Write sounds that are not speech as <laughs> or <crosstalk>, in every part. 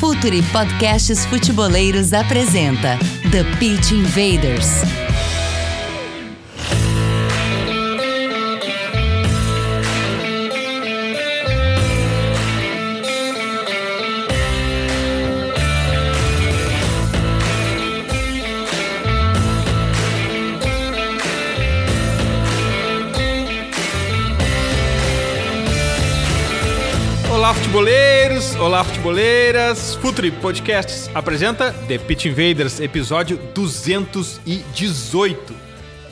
Futuri Podcasts Futeboleiros apresenta The Pitch Invaders. Olá, futeboleiros! Olá, futeboleiras! Futuri Podcasts apresenta The Pitch Invaders, episódio 218.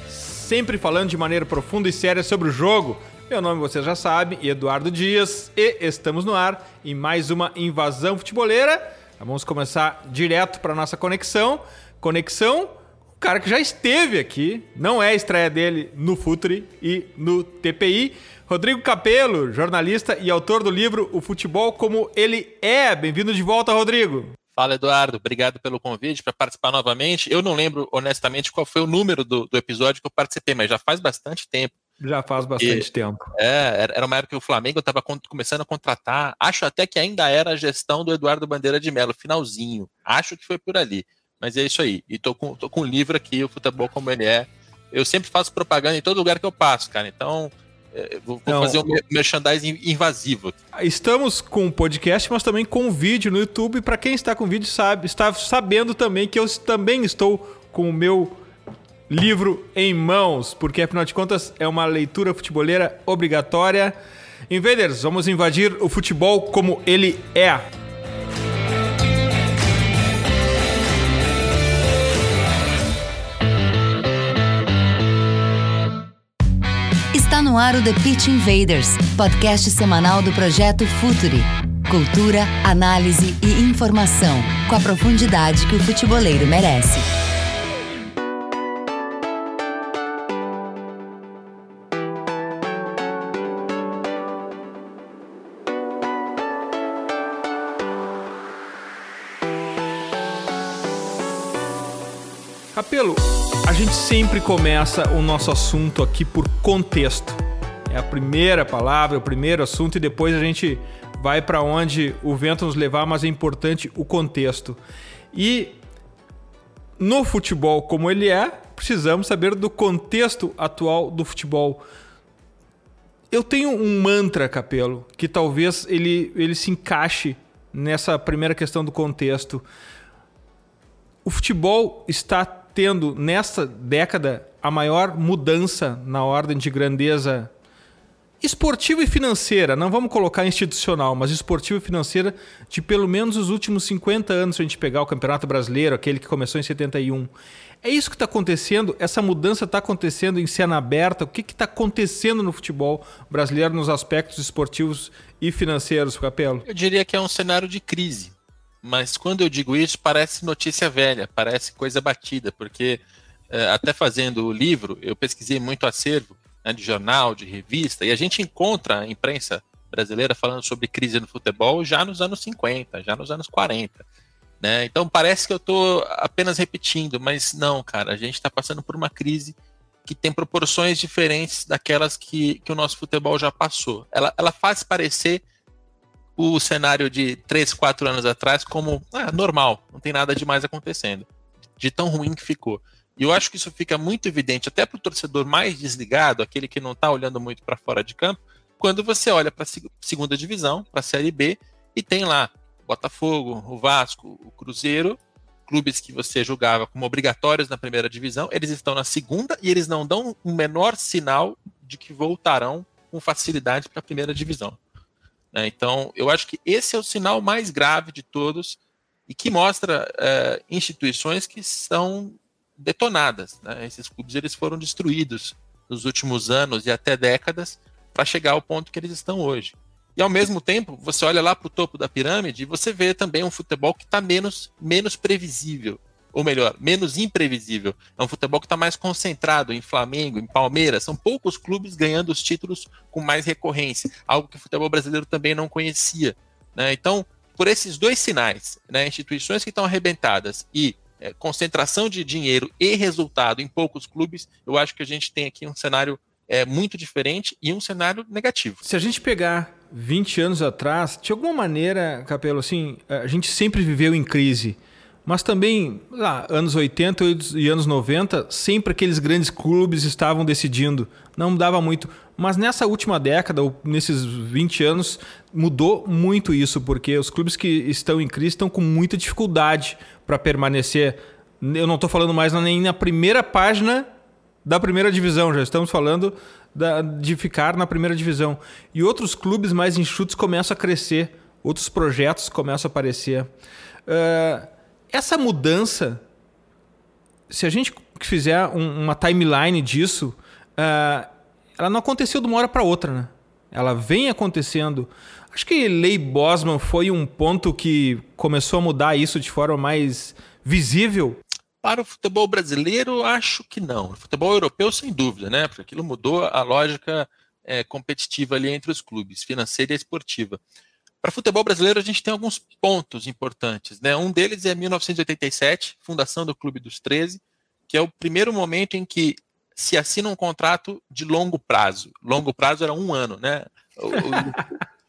Sempre falando de maneira profunda e séria sobre o jogo. Meu nome vocês já sabem, Eduardo Dias, e estamos no ar em mais uma invasão futeboleira. Vamos começar direto para nossa conexão. Conexão o cara que já esteve aqui, não é a estreia dele no Futuri e no TPI. Rodrigo Capelo, jornalista e autor do livro O Futebol Como Ele É. Bem-vindo de volta, Rodrigo. Fala, Eduardo. Obrigado pelo convite para participar novamente. Eu não lembro, honestamente, qual foi o número do, do, episódio que eu participei, mas já faz bastante tempo. Já faz bastante e, tempo. É, era uma época que o Flamengo estava começando a contratar. Acho até que ainda era a gestão do Eduardo Bandeira de Melo, finalzinho. Acho que foi por ali. Mas é isso aí. E tô com, tô com um livro aqui, O Futebol Como Ele É. Eu sempre faço propaganda em todo lugar que eu passo, cara. Então, vou, vou fazer um merchandising invasivo. Estamos com um podcast, mas também com um vídeo no YouTube. Para quem está com vídeo, sabe, está sabendo também que eu também estou com o meu livro em mãos, porque afinal de contas é uma leitura futeboleira obrigatória. Invaders, vamos invadir o futebol como ele é. No ar o The Pitch Invaders, podcast semanal do projeto Futuri. Cultura, análise e informação, com a profundidade que o futeboleiro merece. Capelo, gente sempre começa o nosso assunto aqui por contexto. É a primeira palavra, o primeiro assunto e depois a gente vai para onde o vento nos levar, mas é importante o contexto. E no futebol como ele é, precisamos saber do contexto atual do futebol. Eu tenho um mantra, Capelo, que talvez ele, ele se encaixe nessa primeira questão do contexto. O futebol está tendo nesta década a maior mudança na ordem de grandeza esportiva e financeira, não vamos colocar institucional, mas esportiva e financeira de pelo menos os últimos 50 anos, se a gente pegar o Campeonato Brasileiro, aquele que começou em 71. É isso que está acontecendo? Essa mudança está acontecendo em cena aberta? O que está acontecendo no futebol brasileiro nos aspectos esportivos e financeiros, Capelo? Eu diria que é um cenário de crise mas quando eu digo isso, parece notícia velha, parece coisa batida, porque é, até fazendo o livro, eu pesquisei muito acervo né, de jornal, de revista, e a gente encontra a imprensa brasileira falando sobre crise no futebol já nos anos 50, já nos anos 40. Né? Então parece que eu estou apenas repetindo, mas não, cara, a gente está passando por uma crise que tem proporções diferentes daquelas que, que o nosso futebol já passou. Ela, ela faz parecer o cenário de 3, 4 anos atrás como ah, normal, não tem nada demais acontecendo, de tão ruim que ficou. E eu acho que isso fica muito evidente até para o torcedor mais desligado, aquele que não está olhando muito para fora de campo, quando você olha para a segunda divisão, para a Série B, e tem lá Botafogo, o Vasco, o Cruzeiro, clubes que você julgava como obrigatórios na primeira divisão, eles estão na segunda e eles não dão o menor sinal de que voltarão com facilidade para a primeira divisão. Né? Então, eu acho que esse é o sinal mais grave de todos e que mostra é, instituições que são detonadas. Né? Esses clubes eles foram destruídos nos últimos anos e até décadas para chegar ao ponto que eles estão hoje. E ao mesmo tempo, você olha lá para o topo da pirâmide e você vê também um futebol que está menos, menos previsível ou melhor, menos imprevisível. É um futebol que está mais concentrado em Flamengo, em Palmeiras. São poucos clubes ganhando os títulos com mais recorrência, algo que o futebol brasileiro também não conhecia. Né? Então, por esses dois sinais, né, instituições que estão arrebentadas e é, concentração de dinheiro e resultado em poucos clubes, eu acho que a gente tem aqui um cenário é, muito diferente e um cenário negativo. Se a gente pegar 20 anos atrás, de alguma maneira, Capelo, assim, a gente sempre viveu em crise. Mas também, lá, anos 80 e anos 90, sempre aqueles grandes clubes estavam decidindo. Não mudava muito. Mas nessa última década, ou nesses 20 anos, mudou muito isso, porque os clubes que estão em crise estão com muita dificuldade para permanecer. Eu não estou falando mais nem na primeira página da primeira divisão, já estamos falando da, de ficar na primeira divisão. E outros clubes mais enxutos começam a crescer, outros projetos começam a aparecer. Uh, essa mudança, se a gente fizer um, uma timeline disso, uh, ela não aconteceu de uma hora para outra, né? Ela vem acontecendo. Acho que Lei Bosman foi um ponto que começou a mudar isso de forma mais visível. Para o futebol brasileiro, acho que não. O futebol europeu, sem dúvida, né? Porque aquilo mudou a lógica é, competitiva ali entre os clubes, financeira e esportiva. Para futebol brasileiro, a gente tem alguns pontos importantes. Né? Um deles é 1987, fundação do Clube dos 13, que é o primeiro momento em que se assina um contrato de longo prazo. Longo prazo era um ano, né? O, o,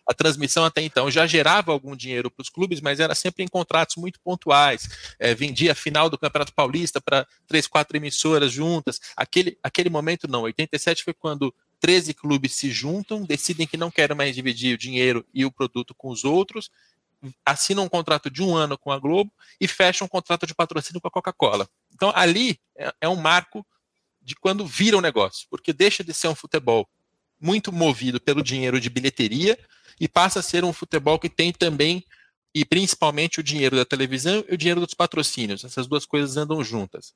a transmissão até então já gerava algum dinheiro para os clubes, mas era sempre em contratos muito pontuais. É, vendia a final do Campeonato Paulista para três, quatro emissoras juntas. Aquele, aquele momento não. 87 foi quando 13 clubes se juntam, decidem que não querem mais dividir o dinheiro e o produto com os outros, assinam um contrato de um ano com a Globo e fecham um contrato de patrocínio com a Coca-Cola. Então, ali é, é um marco de quando vira o um negócio, porque deixa de ser um futebol muito movido pelo dinheiro de bilheteria e passa a ser um futebol que tem também e principalmente o dinheiro da televisão e o dinheiro dos patrocínios. Essas duas coisas andam juntas.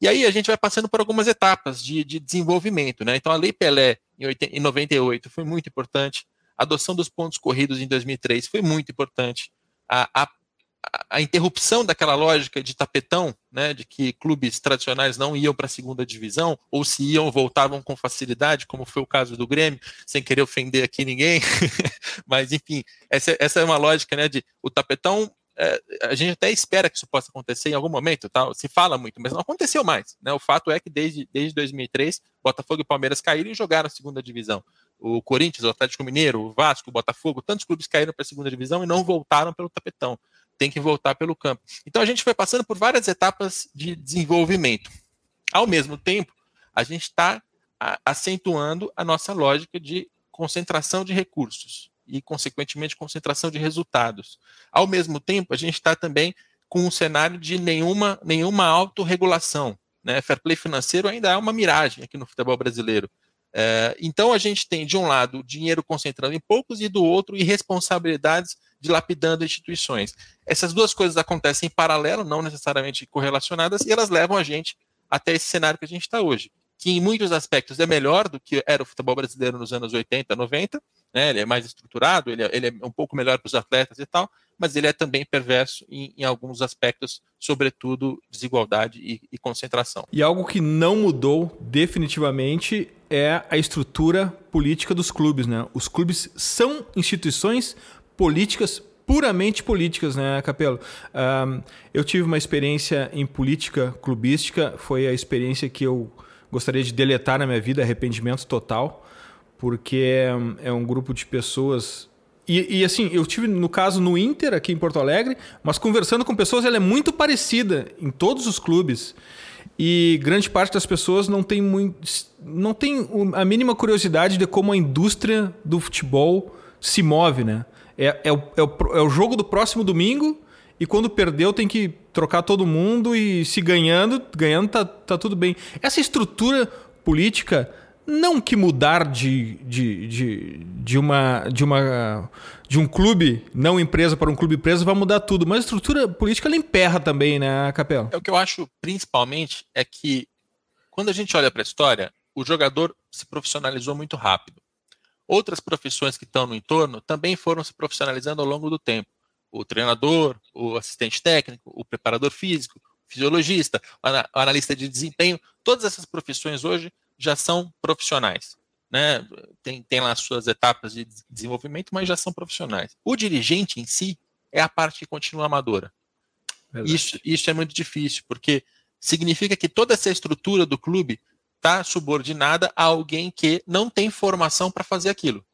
E aí a gente vai passando por algumas etapas de, de desenvolvimento. Né? Então a Lei Pelé, em, 80, em 98, foi muito importante. A adoção dos pontos corridos em 2003 foi muito importante. A, a, a interrupção daquela lógica de tapetão, né, de que clubes tradicionais não iam para a segunda divisão, ou se iam, voltavam com facilidade, como foi o caso do Grêmio, sem querer ofender aqui ninguém. <laughs> Mas, enfim, essa, essa é uma lógica né, de o tapetão a gente até espera que isso possa acontecer em algum momento, tá? se fala muito, mas não aconteceu mais. Né? O fato é que desde, desde 2003, Botafogo e Palmeiras caíram e jogaram a segunda divisão. O Corinthians, o Atlético Mineiro, o Vasco, o Botafogo, tantos clubes caíram para a segunda divisão e não voltaram pelo tapetão. Tem que voltar pelo campo. Então a gente foi passando por várias etapas de desenvolvimento. Ao mesmo tempo, a gente está acentuando a nossa lógica de concentração de recursos e, consequentemente, concentração de resultados. Ao mesmo tempo, a gente está também com um cenário de nenhuma, nenhuma autorregulação. Né? Fair play financeiro ainda é uma miragem aqui no futebol brasileiro. É, então, a gente tem, de um lado, dinheiro concentrando em poucos, e do outro, irresponsabilidades dilapidando instituições. Essas duas coisas acontecem em paralelo, não necessariamente correlacionadas, e elas levam a gente até esse cenário que a gente está hoje, que em muitos aspectos é melhor do que era o futebol brasileiro nos anos 80, 90, né? Ele é mais estruturado, ele é, ele é um pouco melhor para os atletas e tal, mas ele é também perverso em, em alguns aspectos, sobretudo desigualdade e, e concentração. E algo que não mudou definitivamente é a estrutura política dos clubes, né? Os clubes são instituições políticas puramente políticas, né, Capelo? Um, eu tive uma experiência em política clubística, foi a experiência que eu gostaria de deletar na minha vida, arrependimento total porque é, um grupo de pessoas. E, e, assim, eu tive no caso no Inter, aqui em Porto Alegre, mas conversando com pessoas, ela é muito parecida em todos os clubes. E grande parte das pessoas não tem, muito, não tem a mínima curiosidade de como a indústria do futebol se move, né? É, é, o, é, o, é o jogo do próximo domingo e quando perdeu tem que trocar todo mundo e se ganhando, ganhando tá, tá tudo bem. Essa estrutura política não que mudar de, de, de, de, uma, de, uma, de um clube, não empresa, para um clube empresa, vai mudar tudo. Mas a estrutura política ela emperra também, né, Capela? É, o que eu acho principalmente é que quando a gente olha para a história, o jogador se profissionalizou muito rápido. Outras profissões que estão no entorno também foram se profissionalizando ao longo do tempo. O treinador, o assistente técnico, o preparador físico, o fisiologista, o analista de desempenho, todas essas profissões hoje já são profissionais. Né? Tem, tem lá suas etapas de desenvolvimento, mas já são profissionais. O dirigente em si é a parte que continua amadora. Isso, isso é muito difícil, porque significa que toda essa estrutura do clube está subordinada a alguém que não tem formação para fazer aquilo.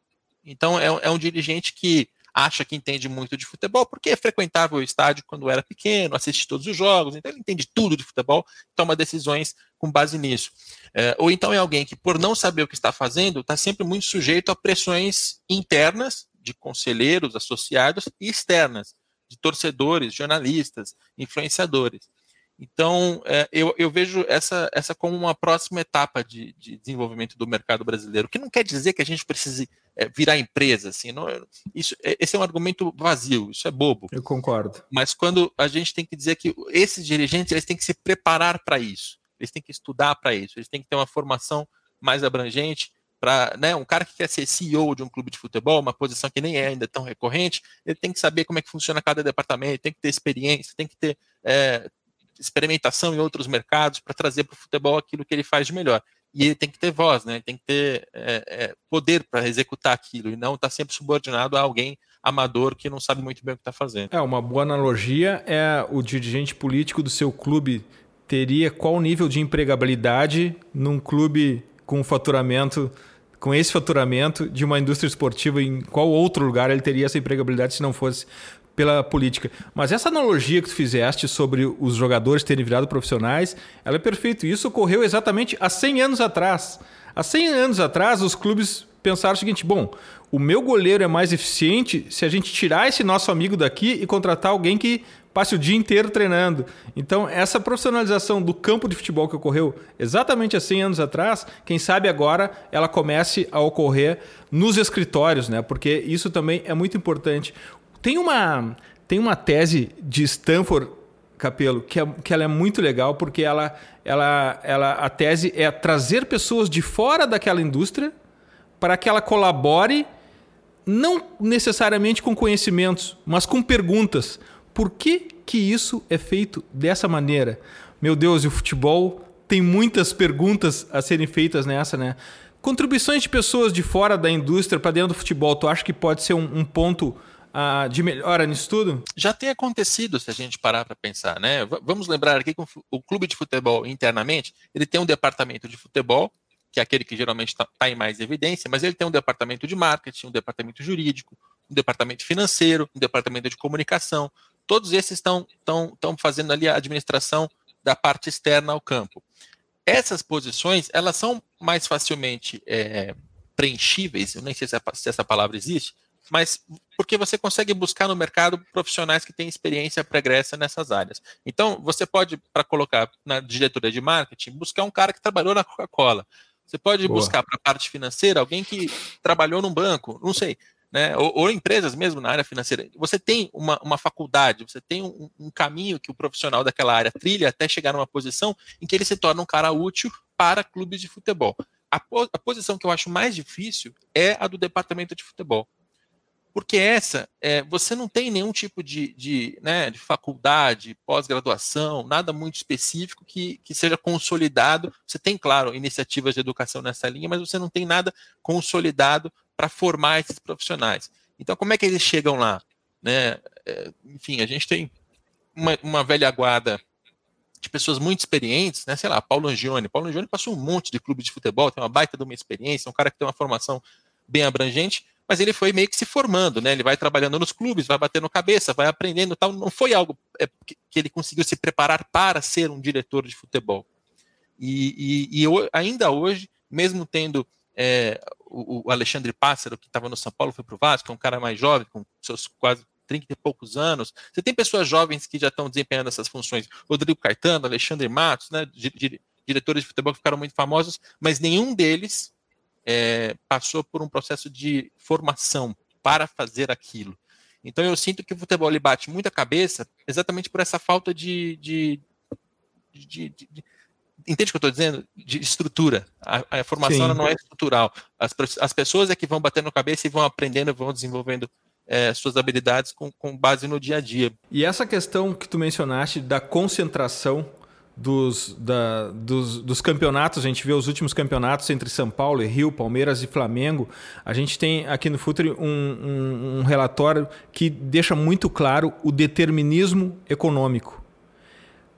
Então é, é um dirigente que acha que entende muito de futebol, porque frequentava o estádio quando era pequeno, assiste todos os jogos, então ele entende tudo de futebol, toma decisões com base nisso. É, ou então é alguém que, por não saber o que está fazendo, está sempre muito sujeito a pressões internas de conselheiros, associados e externas, de torcedores, jornalistas, influenciadores. Então, é, eu, eu, vejo essa, essa como uma próxima etapa de, de, desenvolvimento do mercado brasileiro, que não quer dizer que a gente precise é, virar empresa, assim, não, isso, é, esse é um argumento vazio, isso é bobo. Eu concordo. Mas quando a gente tem que dizer que esses dirigentes eles têm que se preparar para isso, eles têm que estudar para isso, eles têm que ter uma formação mais abrangente, para né, um cara que quer ser CEO de um clube de futebol, uma posição que nem é ainda tão recorrente, ele tem que saber como é que funciona cada departamento, tem que ter experiência, tem que ter é, experimentação em outros mercados para trazer para o futebol aquilo que ele faz de melhor. E ele tem que ter voz, né? Ele tem que ter é, é, poder para executar aquilo e não estar tá sempre subordinado a alguém amador que não sabe muito bem o que está fazendo. É uma boa analogia é o dirigente político do seu clube teria qual nível de empregabilidade num clube com faturamento com esse faturamento de uma indústria esportiva em qual outro lugar ele teria essa empregabilidade se não fosse pela política. Mas essa analogia que tu fizeste sobre os jogadores terem virado profissionais, ela é perfeita. Isso ocorreu exatamente há 100 anos atrás. Há 100 anos atrás, os clubes pensaram o seguinte: bom, o meu goleiro é mais eficiente se a gente tirar esse nosso amigo daqui e contratar alguém que passe o dia inteiro treinando. Então, essa profissionalização do campo de futebol que ocorreu exatamente há 100 anos atrás, quem sabe agora ela comece a ocorrer nos escritórios, né? Porque isso também é muito importante. Tem uma, tem uma tese de Stanford, Capelo, que, é, que ela é muito legal, porque ela, ela, ela, a tese é trazer pessoas de fora daquela indústria para que ela colabore, não necessariamente com conhecimentos, mas com perguntas. Por que, que isso é feito dessa maneira? Meu Deus, e o futebol tem muitas perguntas a serem feitas nessa, né? Contribuições de pessoas de fora da indústria para dentro do futebol, tu acha que pode ser um, um ponto uh, de melhora nisso tudo? Já tem acontecido, se a gente parar para pensar, né? V vamos lembrar aqui que o clube de futebol internamente, ele tem um departamento de futebol, que é aquele que geralmente está tá em mais evidência, mas ele tem um departamento de marketing, um departamento jurídico, um departamento financeiro, um departamento de comunicação. Todos esses estão, fazendo ali a administração da parte externa ao campo. Essas posições, elas são mais facilmente é, preenchíveis, eu nem sei se, se essa palavra existe, mas porque você consegue buscar no mercado profissionais que têm experiência pregressa nessas áreas. Então, você pode, para colocar na diretoria de marketing, buscar um cara que trabalhou na Coca-Cola. Você pode Boa. buscar para a parte financeira alguém que trabalhou num banco, não sei, né? Ou, ou, empresas mesmo na área financeira. Você tem uma, uma faculdade, você tem um, um caminho que o profissional daquela área trilha até chegar numa posição em que ele se torna um cara útil para clubes de futebol. A, a posição que eu acho mais difícil é a do departamento de futebol porque essa, é, você não tem nenhum tipo de, de, né, de faculdade, pós-graduação, nada muito específico que, que seja consolidado. Você tem, claro, iniciativas de educação nessa linha, mas você não tem nada consolidado para formar esses profissionais. Então, como é que eles chegam lá? Né? É, enfim, a gente tem uma, uma velha guarda de pessoas muito experientes, né? Sei lá, Paulo Angione. Paulo Angione passou um monte de clube de futebol, tem uma baita de uma experiência, um cara que tem uma formação bem abrangente, mas ele foi meio que se formando, né? Ele vai trabalhando nos clubes, vai batendo cabeça, vai aprendendo tal. Não foi algo é, que ele conseguiu se preparar para ser um diretor de futebol. E, e, e ainda hoje, mesmo tendo é, o, o, Alexandre Pássaro, que estava no São Paulo, foi para o Vasco, é um cara mais jovem, com seus quase 30 e poucos anos. Você tem pessoas jovens que já estão desempenhando essas funções. Rodrigo Caetano, Alexandre Matos, né, diretores de futebol que ficaram muito famosos, mas nenhum deles é, passou por um processo de formação para fazer aquilo. Então eu sinto que o futebol ele bate muita cabeça exatamente por essa falta de. de, de, de, de entende o que eu estou dizendo? De estrutura. A, a formação não é estrutural. As, as pessoas é que vão batendo cabeça e vão aprendendo, vão desenvolvendo é, suas habilidades com, com base no dia a dia. E essa questão que tu mencionaste da concentração dos, da, dos, dos, campeonatos, a gente vê os últimos campeonatos entre São Paulo e Rio, Palmeiras e Flamengo. A gente tem aqui no Futre um, um, um relatório que deixa muito claro o determinismo econômico.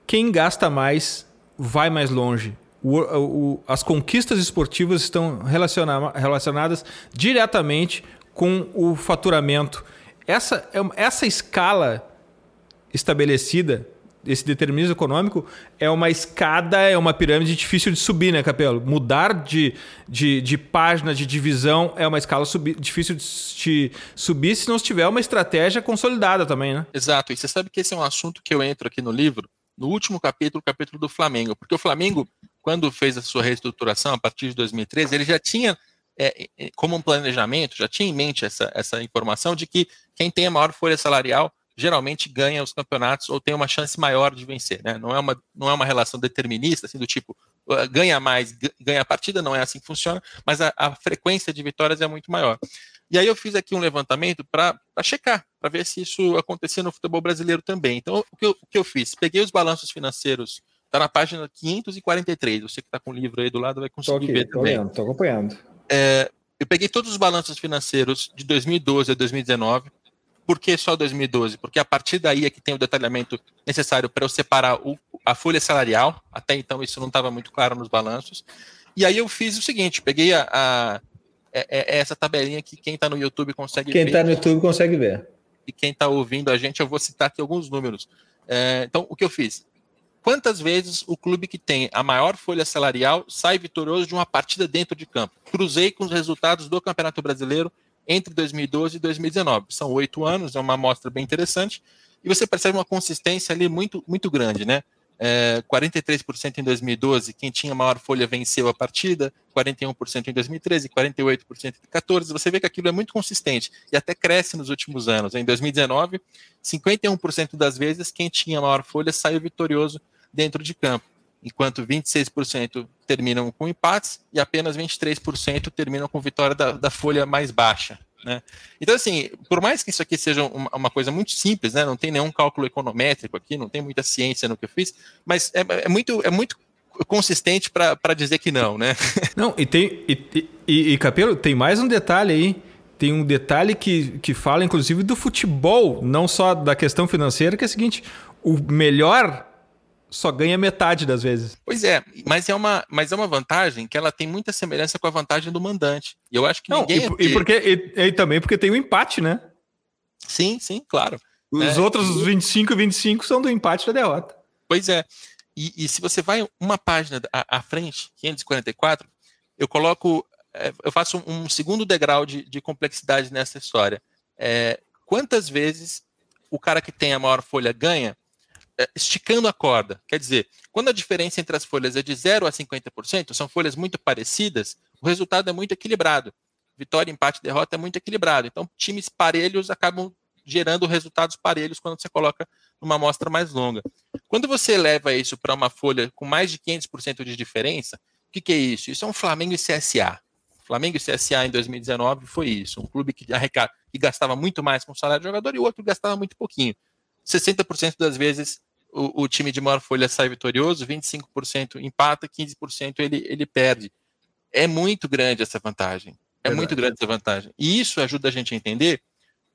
Quem gasta mais vai mais longe. O, o, as conquistas esportivas estão relaciona, relacionadas diretamente com o faturamento. Essa, é essa escala estabelecida, esse determinismo econômico, é uma escada, é uma pirâmide difícil de subir, né, Capelo? Mudar de, de, de página, de divisão, é uma escala subir, difícil de subir se não tiver uma estratégia consolidada também, né? Exato. E você sabe que esse é um assunto que eu entro aqui no livro, no último capítulo, o capítulo do Flamengo. Porque o Flamengo, quando fez a sua reestruturação, a partir de 2013, ele já tinha é, é, como um planejamento, já tinha em mente essa, essa informação de que quem tem a maior folha salarial geralmente ganha os campeonatos ou tem uma chance maior de vencer. Né? Não, é uma, não é uma relação determinista, assim, do tipo ganha mais, ganha a partida, não é assim que funciona, mas a, a frequência de vitórias é muito maior. E aí eu fiz aqui um levantamento para checar, para ver se isso acontecia no futebol brasileiro também. Então, o que eu, o que eu fiz? Peguei os balanços financeiros, está na página 543, você que está com o livro aí do lado vai conseguir aqui, ver também. Estou acompanhando. É, eu peguei todos os balanços financeiros de 2012 a 2019. Por que só 2012? Porque a partir daí é que tem o detalhamento necessário para eu separar o, a folha salarial. Até então isso não estava muito claro nos balanços. E aí eu fiz o seguinte: peguei a, a é, é, é essa tabelinha que quem está no YouTube consegue quem ver. Quem está no YouTube consegue ver. E quem está ouvindo a gente, eu vou citar aqui alguns números. É, então, o que eu fiz? Quantas vezes o clube que tem a maior folha salarial sai vitorioso de uma partida dentro de campo? Cruzei com os resultados do Campeonato Brasileiro entre 2012 e 2019. São oito anos, é uma amostra bem interessante. E você percebe uma consistência ali muito, muito grande, né? É, 43% em 2012, quem tinha maior folha venceu a partida, 41% em 2013, 48% em 2014. Você vê que aquilo é muito consistente e até cresce nos últimos anos. Em 2019, 51% das vezes quem tinha maior folha saiu vitorioso dentro de campo, enquanto 26% terminam com empates e apenas 23% terminam com vitória da, da folha mais baixa. Né? Então, assim, por mais que isso aqui seja uma, uma, coisa muito simples, né? não tem nenhum cálculo econométrico aqui, não tem muita ciência no que eu fiz, mas é, é muito, é muito consistente para dizer que não, né? <laughs> Não, e tem. E, e, e, Capelo, tem mais um detalhe aí. Tem um detalhe que, que fala, inclusive, do futebol, não só da questão financeira, que é o seguinte: o melhor só ganha metade das vezes. Pois é, mas é uma, mas é uma vantagem que ela tem muita semelhança com a vantagem do mandante. E eu acho que Não, ninguém. E, e porque, e, e, também porque tem o um empate, né? Sim, sim, claro. Os é, outros, os 25 e 25, são do empate da derrota. Pois é. E, e se você vai uma página à, à, frente, 544, eu coloco. É, eu faço um, segundo degrau de, de, complexidade nessa história. É, quantas vezes o cara que tem a maior folha ganha esticando a corda. Quer dizer, quando a diferença entre as folhas é de 0 a 50%, são folhas muito parecidas, o resultado é muito equilibrado. Vitória, empate, derrota é muito equilibrado. Então, times parelhos acabam gerando resultados parelhos quando você coloca numa amostra mais longa. Quando você leva isso para uma folha com mais de 500% de diferença, o que, que, é isso? Isso é um Flamengo e CSA. Flamengo e CSA em 2019 foi isso. Um clube que, arrecada, que gastava muito mais com o salário de jogador e o outro gastava muito pouquinho. 60% das vezes o, o, time de maior folha sai vitorioso, 25% empata, 15% ele, ele perde. É muito grande essa vantagem. É muito grande essa vantagem. E isso ajuda a gente a entender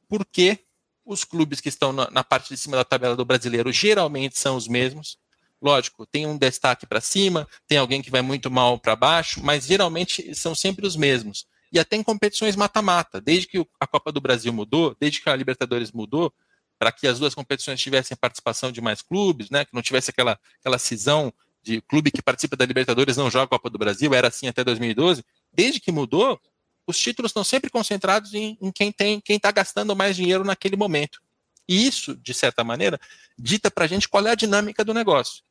por que os clubes que estão na, na parte de cima da tabela do brasileiro geralmente são os mesmos. Lógico, tem um destaque para cima, tem alguém que vai muito mal para baixo, mas geralmente são sempre os mesmos. E até em competições mata-mata. Desde que a Copa do Brasil mudou, desde que a Libertadores mudou, para que as duas competições tivessem participação de mais clubes, né? Que não tivesse aquela, aquela cisão de clube que participa da Libertadores não joga a Copa do Brasil, era assim até 2012. Desde que mudou, os títulos estão sempre concentrados em, em quem tem, quem está gastando mais dinheiro naquele momento. E isso, de certa maneira, dita para a gente qual é a dinâmica do negócio.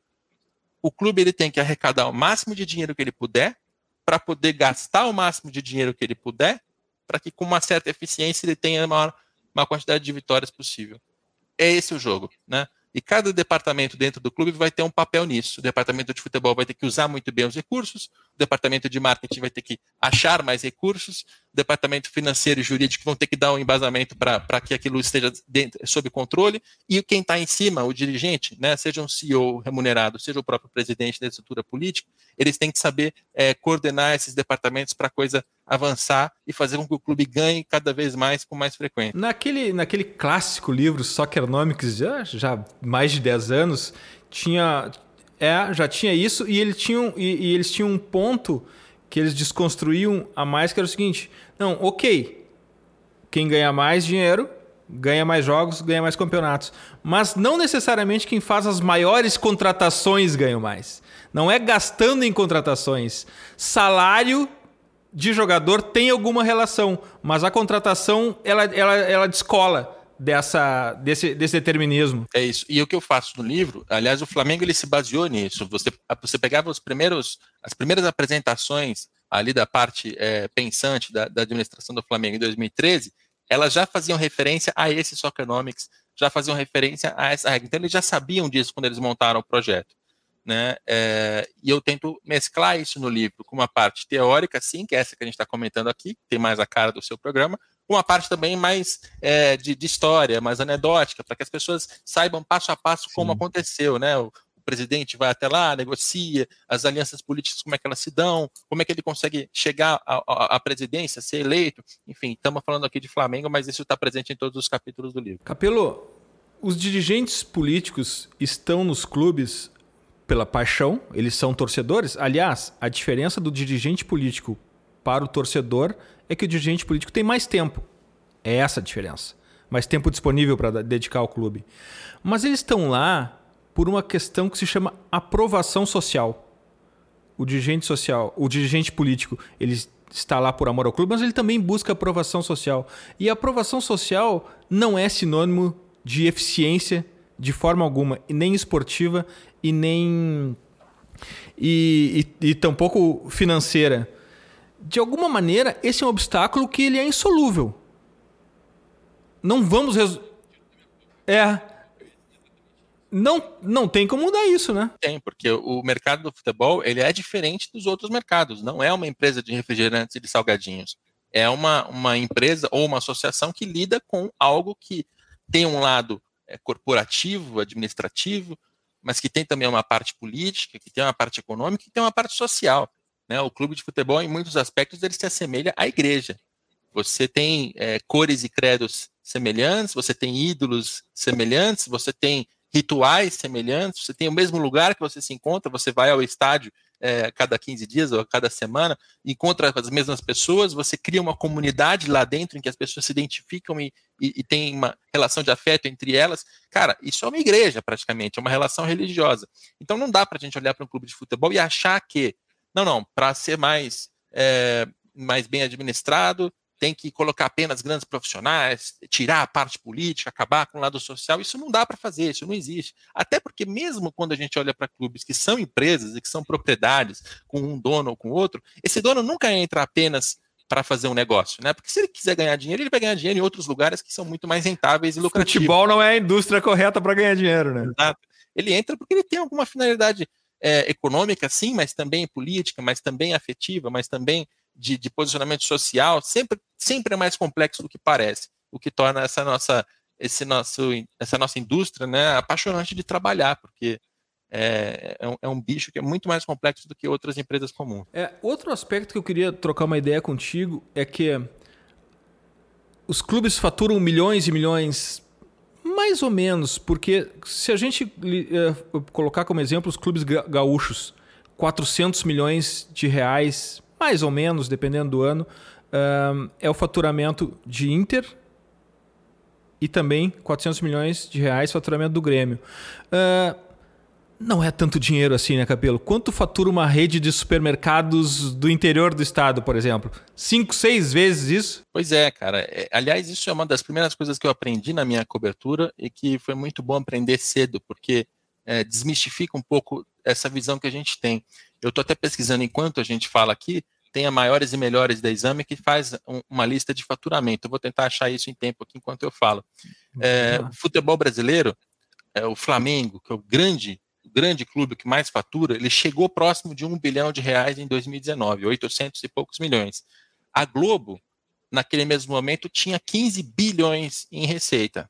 O clube ele tem que arrecadar o máximo de dinheiro que ele puder para poder gastar o máximo de dinheiro que ele puder, para que com uma certa eficiência ele tenha a maior, maior quantidade de vitórias possível é esse o jogo, né? E cada departamento dentro do clube vai ter um papel nisso. O departamento de futebol vai ter que usar muito bem os recursos, o departamento de marketing vai ter que achar mais recursos, o departamento financeiro e jurídico vão ter que dar um embasamento para que aquilo esteja dentro, sob controle, e quem está em cima, o dirigente, né, seja um CEO remunerado, seja o próprio presidente da estrutura política, eles têm que saber é, coordenar esses departamentos para a coisa avançar e fazer com que o clube ganhe cada vez mais com mais frequência. Naquele, naquele clássico livro Soccernomics, já, já mais de 10 anos, tinha é, já tinha isso e, ele tinha, e, e eles tinham um ponto que eles desconstruíam a mais, que era o seguinte, não, ok, quem ganha mais dinheiro ganha mais jogos, ganha mais campeonatos. Mas não necessariamente quem faz as maiores contratações ganha mais. Não é gastando em contratações. Salário de jogador tem alguma relação, mas a contratação ela, ela, ela descola dessa, desse, desse determinismo. É isso. E o que eu faço no livro, aliás, o Flamengo ele se baseou nisso. Você, você pegava os primeiros, as primeiras apresentações ali da parte é, pensante da, da administração do Flamengo em 2013, elas já faziam referência a esse Soconomics, já faziam referência a essa regra. Então, eles já sabiam disso quando eles montaram o projeto. Né? É, e eu tento mesclar isso no livro com uma parte teórica, sim, que é essa que a gente está comentando aqui, tem mais a cara do seu programa, uma parte também mais é, de, de, história, mais anedótica, para que as pessoas saibam passo a passo sim. como aconteceu, né? O, presidente vai até lá, negocia, as alianças políticas, como é que elas se dão, como é que ele consegue chegar à, à presidência, ser eleito. Enfim, estamos falando aqui de Flamengo, mas isso está presente em todos os capítulos do livro. Capelo, os dirigentes políticos estão nos clubes pela paixão, eles são torcedores. Aliás, a diferença do dirigente político para o torcedor é que o dirigente político tem mais tempo. É essa a diferença. Mais tempo disponível para dedicar ao clube. Mas eles estão lá por uma questão que se chama aprovação social. O dirigente social, o dirigente político, ele está lá por amor ao clube, mas ele também busca aprovação social. E a aprovação social não é sinônimo de eficiência de forma alguma, nem esportiva e nem e, e, e tampouco financeira. De alguma maneira, esse é um obstáculo que ele é insolúvel. Não vamos é não, não tem como mudar isso, né? Tem, porque o mercado do futebol ele é diferente dos outros mercados. Não é uma empresa de refrigerantes e de salgadinhos. É uma, uma empresa ou uma associação que lida com algo que tem um lado é, corporativo, administrativo, mas que tem também uma parte política, que tem uma parte econômica, que tem uma parte social. Né? O clube de futebol, em muitos aspectos, ele se assemelha à igreja. Você tem é, cores e credos semelhantes, você tem ídolos semelhantes, você tem rituais semelhantes, você tem o mesmo lugar que você se encontra, você vai ao estádio é, cada 15 dias ou cada semana, encontra as mesmas pessoas, você cria uma comunidade lá dentro em que as pessoas se identificam e, e, e tem uma relação de afeto entre elas. Cara, isso é uma igreja praticamente, é uma relação religiosa. Então não dá para a gente olhar para um clube de futebol e achar que, não, não, para ser mais, é, mais bem administrado, tem que colocar apenas grandes profissionais, tirar a parte política, acabar com o lado social. Isso não dá para fazer, isso não existe. Até porque, mesmo quando a gente olha para clubes que são empresas e que são propriedades, com um dono ou com outro, esse dono nunca entra apenas para fazer um negócio, né? Porque se ele quiser ganhar dinheiro, ele vai ganhar dinheiro em outros lugares que são muito mais rentáveis e lucrativos. Futebol não é a indústria correta para ganhar dinheiro, né? Exato. Ele entra porque ele tem alguma finalidade é, econômica, sim, mas também política, mas também afetiva, mas também de, de, posicionamento social sempre, sempre é mais complexo do que parece, o que torna essa nossa, esse nosso, essa nossa indústria né, apaixonante de trabalhar, porque é, é, um, é, um, bicho que é muito mais complexo do que outras empresas comuns. É, outro aspecto que eu queria trocar uma ideia contigo é que os clubes faturam milhões e milhões, mais ou menos, porque se a gente uh, colocar como exemplo os clubes gaúchos, 400 milhões de reais mais ou menos, dependendo do ano, é o faturamento de Inter e também 400 milhões de reais faturamento do Grêmio. Uh, não é tanto dinheiro assim, né, Capelo? Quanto fatura uma rede de supermercados do interior do estado, por exemplo? Cinco, seis vezes isso? Pois é, cara. É, aliás, isso é uma das primeiras coisas que eu aprendi na minha cobertura e que foi muito bom aprender cedo, porque é, desmistifica um pouco essa visão que a gente tem. Eu estou até pesquisando enquanto a gente fala aqui, tem a maiores e melhores da exame que faz um, uma lista de faturamento. Eu vou tentar achar isso em tempo aqui enquanto eu falo. É, o futebol brasileiro, é, o Flamengo, que é o grande, grande clube que mais fatura, ele chegou próximo de um bilhão de reais em 2019, 800 e poucos milhões. A Globo, naquele mesmo momento, tinha 15 bilhões em receita.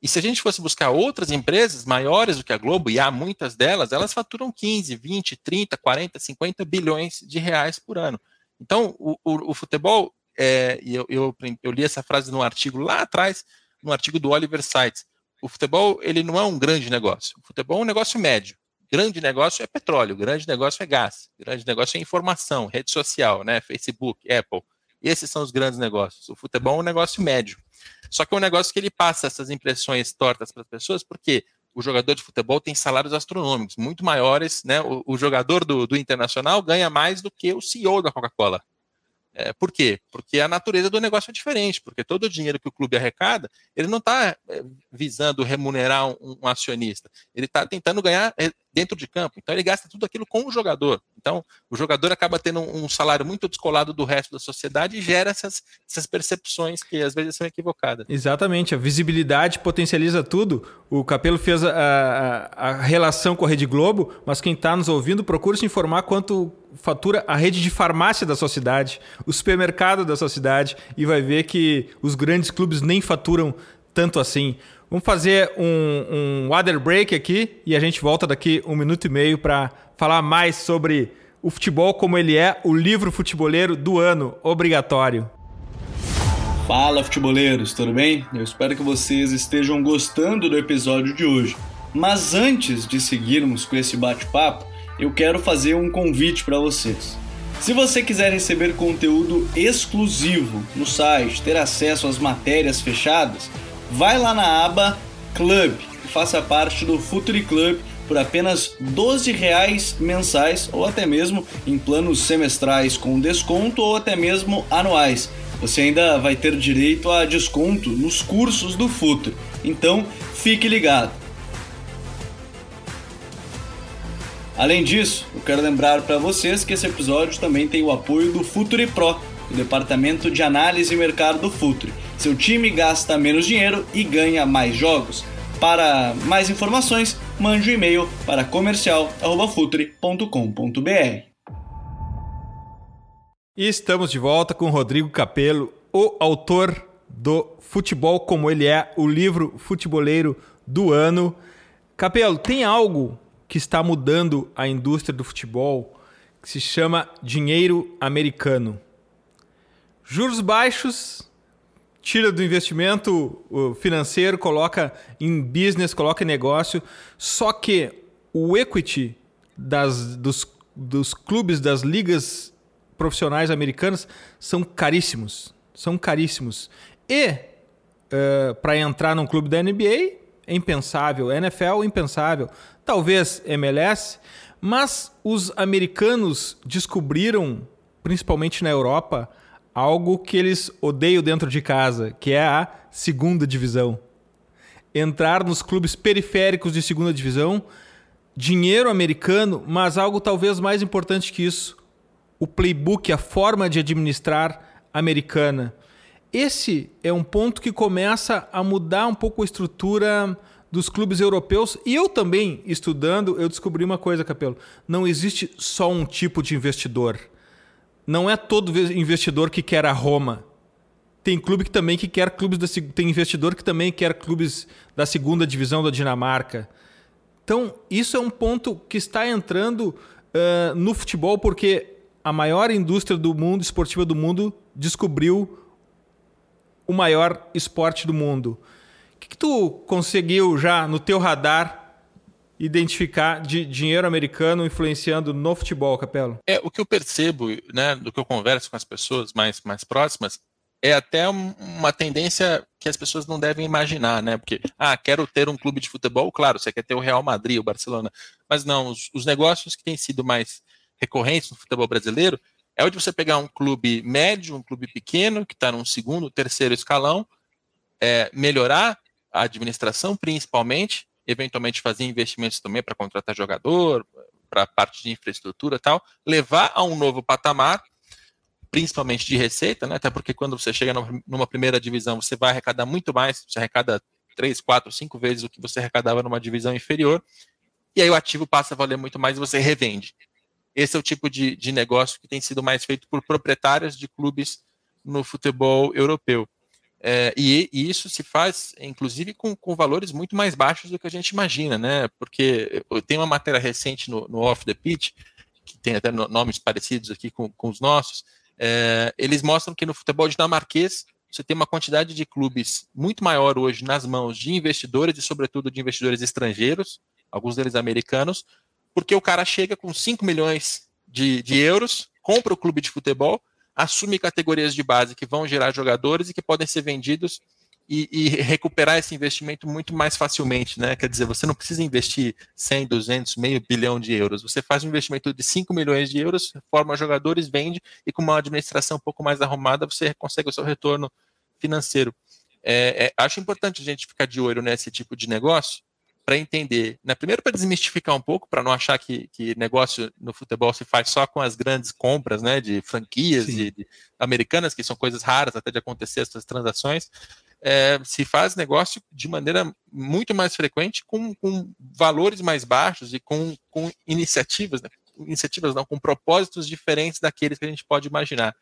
E se a gente fosse buscar outras empresas maiores do que a Globo, e há muitas delas, elas faturam 15, 20, 30, 40, 50 bilhões de reais por ano. Então, o, o, o futebol, é, eu, eu, eu, li essa frase num artigo lá atrás, no artigo do Oliver Sykes. O futebol, ele não é um grande negócio. O futebol é um negócio médio. Grande negócio é petróleo, grande negócio é gás, grande negócio é informação, rede social, né, Facebook, Apple. Esses são os grandes negócios. O futebol é um negócio médio. Só que é um negócio que ele passa essas impressões tortas para as pessoas, porque o jogador de futebol tem salários astronômicos, muito maiores, né? O, o jogador do, do Internacional ganha mais do que o CEO da Coca-Cola. É, por quê? Porque a natureza do negócio é diferente, porque todo o dinheiro que o clube arrecada, ele não está é, visando remunerar um, um acionista, ele está tentando ganhar é, dentro de campo. Então ele gasta tudo aquilo com o jogador. Então o jogador acaba tendo um salário muito descolado do resto da sociedade e gera essas, essas percepções que às vezes são equivocadas. Exatamente, a visibilidade potencializa tudo. O Capelo fez a, a, a relação com a Rede Globo, mas quem está nos ouvindo procura se informar quanto fatura a rede de farmácia da sua cidade, o supermercado da sua cidade e vai ver que os grandes clubes nem faturam tanto assim. Vamos fazer um, um water break aqui e a gente volta daqui um minuto e meio para falar mais sobre o futebol como ele é, o livro futeboleiro do ano obrigatório. Fala, futeboleiros, tudo bem? Eu espero que vocês estejam gostando do episódio de hoje. Mas antes de seguirmos com esse bate-papo, eu quero fazer um convite para vocês. Se você quiser receber conteúdo exclusivo no site, ter acesso às matérias fechadas, vai lá na aba Club e faça parte do Futuri Club por apenas 12 reais mensais ou até mesmo em planos semestrais com desconto ou até mesmo anuais. Você ainda vai ter direito a desconto nos cursos do Futuri. Então, fique ligado. Além disso, eu quero lembrar para vocês que esse episódio também tem o apoio do Futuri Pro, o departamento de análise e mercado do Futuri. Seu time gasta menos dinheiro e ganha mais jogos. Para mais informações, mande um e-mail para comercial@futuri.com.br. E estamos de volta com Rodrigo Capello, o autor do Futebol como ele é, o livro futeboleiro do ano. Capello, tem algo que está mudando a indústria do futebol, que se chama dinheiro americano. Juros baixos, tira do investimento financeiro, coloca em business, coloca em negócio. Só que o equity das, dos, dos clubes das ligas profissionais americanas são caríssimos. São caríssimos. E uh, eh, para entrar num clube da NBA é impensável. NFL impensável talvez MLS, mas os americanos descobriram, principalmente na Europa, algo que eles odeiam dentro de casa, que é a segunda divisão. Entrar nos clubes periféricos de segunda divisão, dinheiro americano, mas algo talvez mais importante que isso, o playbook, a forma de administrar americana. Esse é um ponto que começa a mudar um pouco a estrutura dos clubes europeus. E eu também, estudando, eu descobri uma coisa, Capelo. Não existe só um tipo de investidor. Não é todo investidor que quer a Roma. Tem clube que também que quer clubes da tem investidor que também quer clubes da segunda divisão da Dinamarca. Então, isso é um ponto que está entrando uh, no futebol porque a maior indústria do mundo, esportiva do mundo, descobriu o maior esporte do mundo. O que, que tu conseguiu já no teu radar identificar de dinheiro americano influenciando no futebol, Capelo? É, o que eu percebo, né, do que eu converso com as pessoas mais, mais próximas, é até uma tendência que as pessoas não devem imaginar, né? Porque, ah, quero ter um clube de futebol, claro, você quer ter o Real Madrid, o Barcelona, mas não, os, os negócios que têm sido mais recorrentes no futebol brasileiro é o de você pegar um clube médio, um clube pequeno, que está num segundo, terceiro escalão, é, melhorar a administração principalmente, eventualmente fazer investimentos também para contratar jogador, para parte de infraestrutura e tal, levar a um novo patamar, principalmente de receita, né? até porque quando você chega numa primeira divisão, você vai arrecadar muito mais, você arrecada três, quatro, cinco vezes o que você arrecadava numa divisão inferior, e aí o ativo passa a valer muito mais e você revende. Esse é o tipo de, de negócio que tem sido mais feito por proprietários de clubes no futebol europeu. É, e, e, isso se faz, inclusive, com, com, valores muito mais baixos do que a gente imagina, né? Porque eu tenho uma matéria recente no, no Off the Pitch, que tem até nomes parecidos aqui com, com os nossos. É, eles mostram que no futebol dinamarquês você tem uma quantidade de clubes muito maior hoje nas mãos de investidores e, sobretudo, de investidores estrangeiros, alguns deles americanos, porque o cara chega com 5 milhões de, de euros, compra o clube de futebol, assume categorias de base que vão gerar jogadores e que podem ser vendidos e, e, recuperar esse investimento muito mais facilmente, né? Quer dizer, você não precisa investir 100, 200, meio bilhão de euros. Você faz um investimento de 5 milhões de euros, forma jogadores, vende e com uma administração um pouco mais arrumada você consegue o seu retorno financeiro. É, é, acho importante a gente ficar de olho nesse tipo de negócio para entender, né? Primeiro para desmistificar um pouco, para não achar que, que negócio no futebol se faz só com as grandes compras, né? De franquias de, de americanas, que são coisas raras até de acontecer essas transações é, se faz negócio de maneira muito mais frequente com, com valores mais baixos e com, com iniciativas, né? iniciativas não, com propósitos diferentes daqueles que a gente pode imaginar.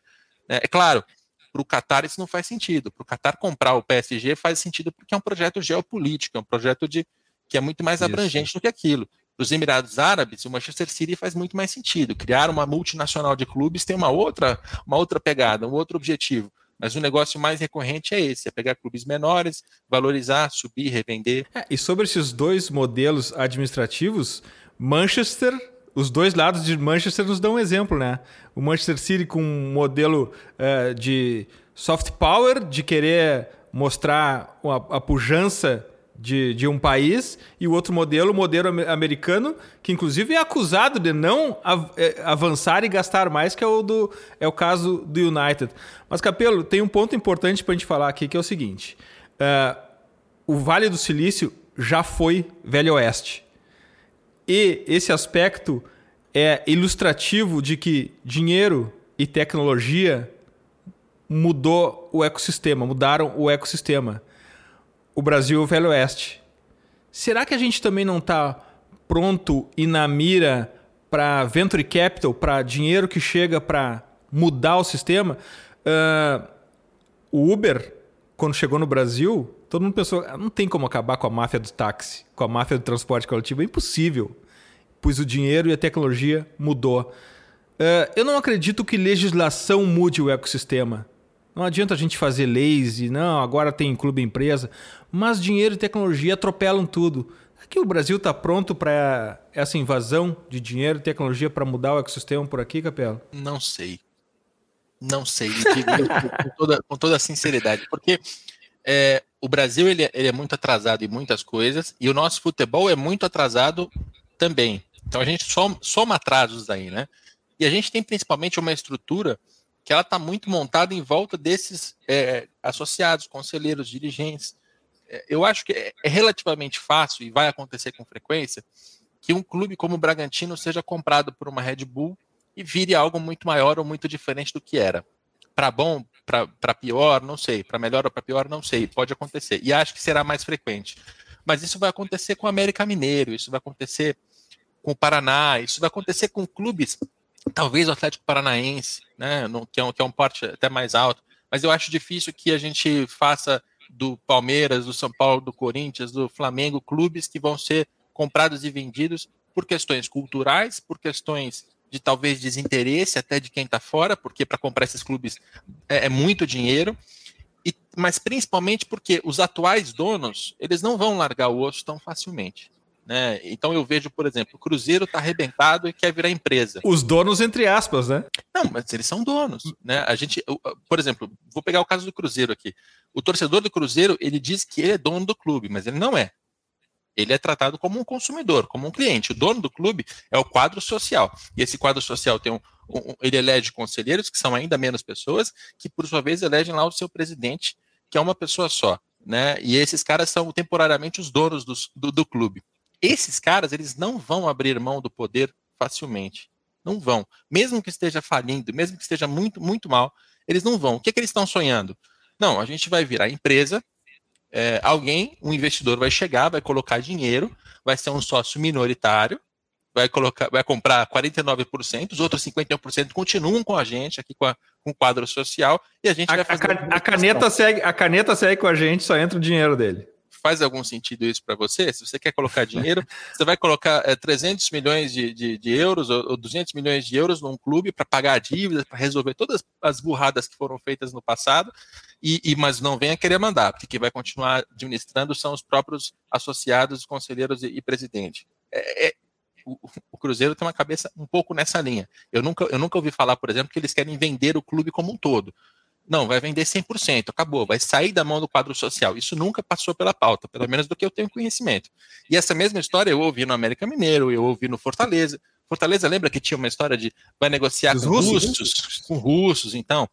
Né? É claro, para o Qatar isso não faz sentido. Para o Qatar comprar o PSG faz sentido porque é um projeto geopolítico, é um projeto de que é muito mais abrangente isso. do que aquilo. Para os Emirados Árabes, o Manchester City faz muito mais sentido. Criar uma multinacional de clubes tem uma outra, uma outra pegada, um outro objetivo. Mas o negócio mais recorrente é esse: é pegar clubes menores, valorizar, subir, revender. É, e sobre esses dois modelos administrativos, Manchester, os dois lados de Manchester nos dão um exemplo, né? O Manchester City com um modelo é, de soft power, de querer mostrar a, a pujança de, de um país e o outro modelo, o modelo americano, que inclusive é acusado de não é, avançar e gastar mais, que é o, do, é o caso do United. Mas, Capelo, tem um ponto importante para a gente falar aqui, que é o seguinte. Uh, o Vale do Silício já foi Velho Oeste. E esse aspecto é ilustrativo de que dinheiro e tecnologia mudou o ecossistema, mudaram o ecossistema o Brasil o Velho Oeste. Será que a gente também não está pronto e na mira para venture capital, para dinheiro que chega para mudar o sistema? Uh, o Uber, quando chegou no Brasil, todo mundo pensou, ah, não tem como acabar com a máfia do táxi, com a máfia do transporte coletivo, é impossível, pois o dinheiro e a tecnologia mudou. Uh, eu não acredito que legislação mude o ecossistema. Não adianta a gente fazer leis e não, agora tem clube empresa, mas dinheiro e tecnologia atropelam tudo. Aqui o Brasil está pronto para essa invasão de dinheiro e tecnologia para mudar o ecossistema por aqui, Capela? Não sei. Não sei, com, toda, com toda sinceridade, porque é, o Brasil ele, é, ele é muito atrasado em muitas coisas e o nosso futebol é muito atrasado também. Então a gente soma, soma atrasos aí, né? E a gente tem principalmente uma estrutura que ela está muito montada em volta desses é, associados, conselheiros, dirigentes. É, eu acho que é, é relativamente fácil e vai acontecer com frequência que um clube como o Bragantino seja comprado por uma Red Bull e vire algo muito maior ou muito diferente do que era. Para bom, para pior, não sei. Para melhor ou para pior, não sei. Pode acontecer. E acho que será mais frequente. Mas isso vai acontecer com o América Mineiro, isso vai acontecer com o Paraná, isso vai acontecer com clubes talvez o Atlético Paranaense, né, no, que, é um, que é um porte até mais alto, mas eu acho difícil que a gente faça do Palmeiras, do São Paulo, do Corinthians, do Flamengo, clubes que vão ser comprados e vendidos por questões culturais, por questões de talvez desinteresse até de quem está fora, porque para comprar esses clubes é, é muito dinheiro, e, mas principalmente porque os atuais donos eles não vão largar o osso tão facilmente. Né? Então eu vejo, por exemplo, o Cruzeiro está arrebentado e quer virar empresa. Os donos, entre aspas, né? Não, mas eles são donos. Né? A gente, por exemplo, vou pegar o caso do Cruzeiro aqui. O torcedor do Cruzeiro ele diz que ele é dono do clube, mas ele não é. Ele é tratado como um consumidor, como um cliente. O dono do clube é o quadro social. E esse quadro social tem um, um ele elege conselheiros, que são ainda menos pessoas, que por sua vez elegem lá o seu presidente, que é uma pessoa só. Né? E esses caras são temporariamente os donos do, do, do clube. Esses caras, eles não vão abrir mão do poder facilmente. Não vão. Mesmo que esteja falindo, mesmo que esteja muito, muito mal, eles não vão. O que, é que eles estão sonhando? Não, a gente vai virar empresa, é, alguém, um investidor vai chegar, vai colocar dinheiro, vai ser um sócio minoritário, vai colocar, vai comprar 49%, os outros 51% continuam com a gente aqui com, a, com o quadro social e a gente a, vai fazer a, a caneta segue, a caneta segue com a gente, só entra o dinheiro dele faz algum sentido isso para você? Se você quer colocar dinheiro, <laughs> você vai colocar é, 300 milhões de, de, de, euros ou, ou 200 milhões de euros num clube para pagar dívidas, para resolver todas as burradas que foram feitas no passado, e, e, mas não venha querer mandar, porque quem vai continuar administrando são os próprios associados, conselheiros e, e presidente. É, é, o, o, Cruzeiro tem uma cabeça um pouco nessa linha. Eu nunca, eu nunca ouvi falar, por exemplo, que eles querem vender o clube como um todo. Não, vai vender 100%, acabou, vai sair da mão do quadro social. Isso nunca passou pela pauta, pelo menos do que eu tenho conhecimento. E essa mesma história eu ouvi no América Mineiro, eu ouvi no Fortaleza. Fortaleza lembra que tinha uma história de vai negociar Os com russos, russos, com russos, então.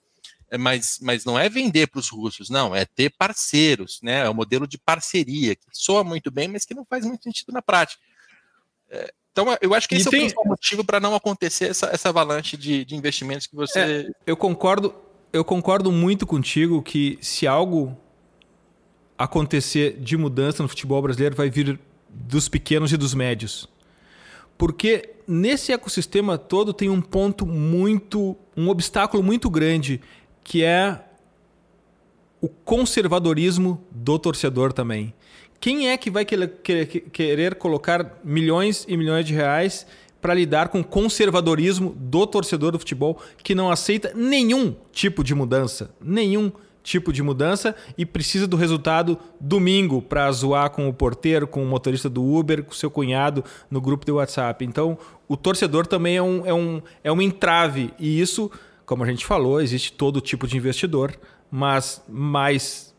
É, mas, mas não é vender para os russos, não, é ter parceiros, né? É um modelo de parceria que soa muito bem, mas que não faz muito sentido na prática. É, então, eu acho que esse tem... é o motivo para não acontecer essa, essa avalanche de, de investimentos que você. É, eu concordo, eu concordo muito contigo que se algo acontecer de mudança no futebol brasileiro, vai vir dos pequenos e dos médios. Porque nesse ecossistema todo tem um ponto muito. um obstáculo muito grande, que é o conservadorismo do torcedor também. Quem é que vai querer colocar milhões e milhões de reais para lidar com o conservadorismo do torcedor do futebol que não aceita nenhum tipo de mudança? Nenhum tipo de mudança e precisa do resultado domingo para zoar com o porteiro, com o motorista do Uber, com o seu cunhado no grupo de WhatsApp. Então, o torcedor também é um, é um, é um entrave e isso, como a gente falou, existe todo tipo de investidor, mas mais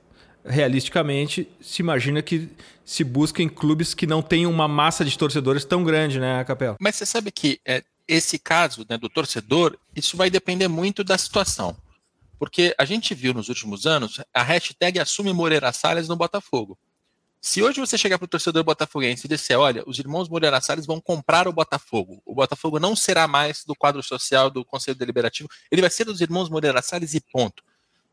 realisticamente, se imagina que se busca em clubes que não têm uma massa de torcedores tão grande, né, Capela? Mas você sabe que é, esse caso né, do torcedor, isso vai depender muito da situação. Porque a gente viu nos últimos anos a hashtag assume Moreira Salles no Botafogo. Se hoje você chegar para o torcedor botafoguense e disser, olha, os irmãos Moreira Salles vão comprar o Botafogo, o Botafogo não será mais do quadro social do Conselho Deliberativo, ele vai ser dos irmãos Moreira Salles e ponto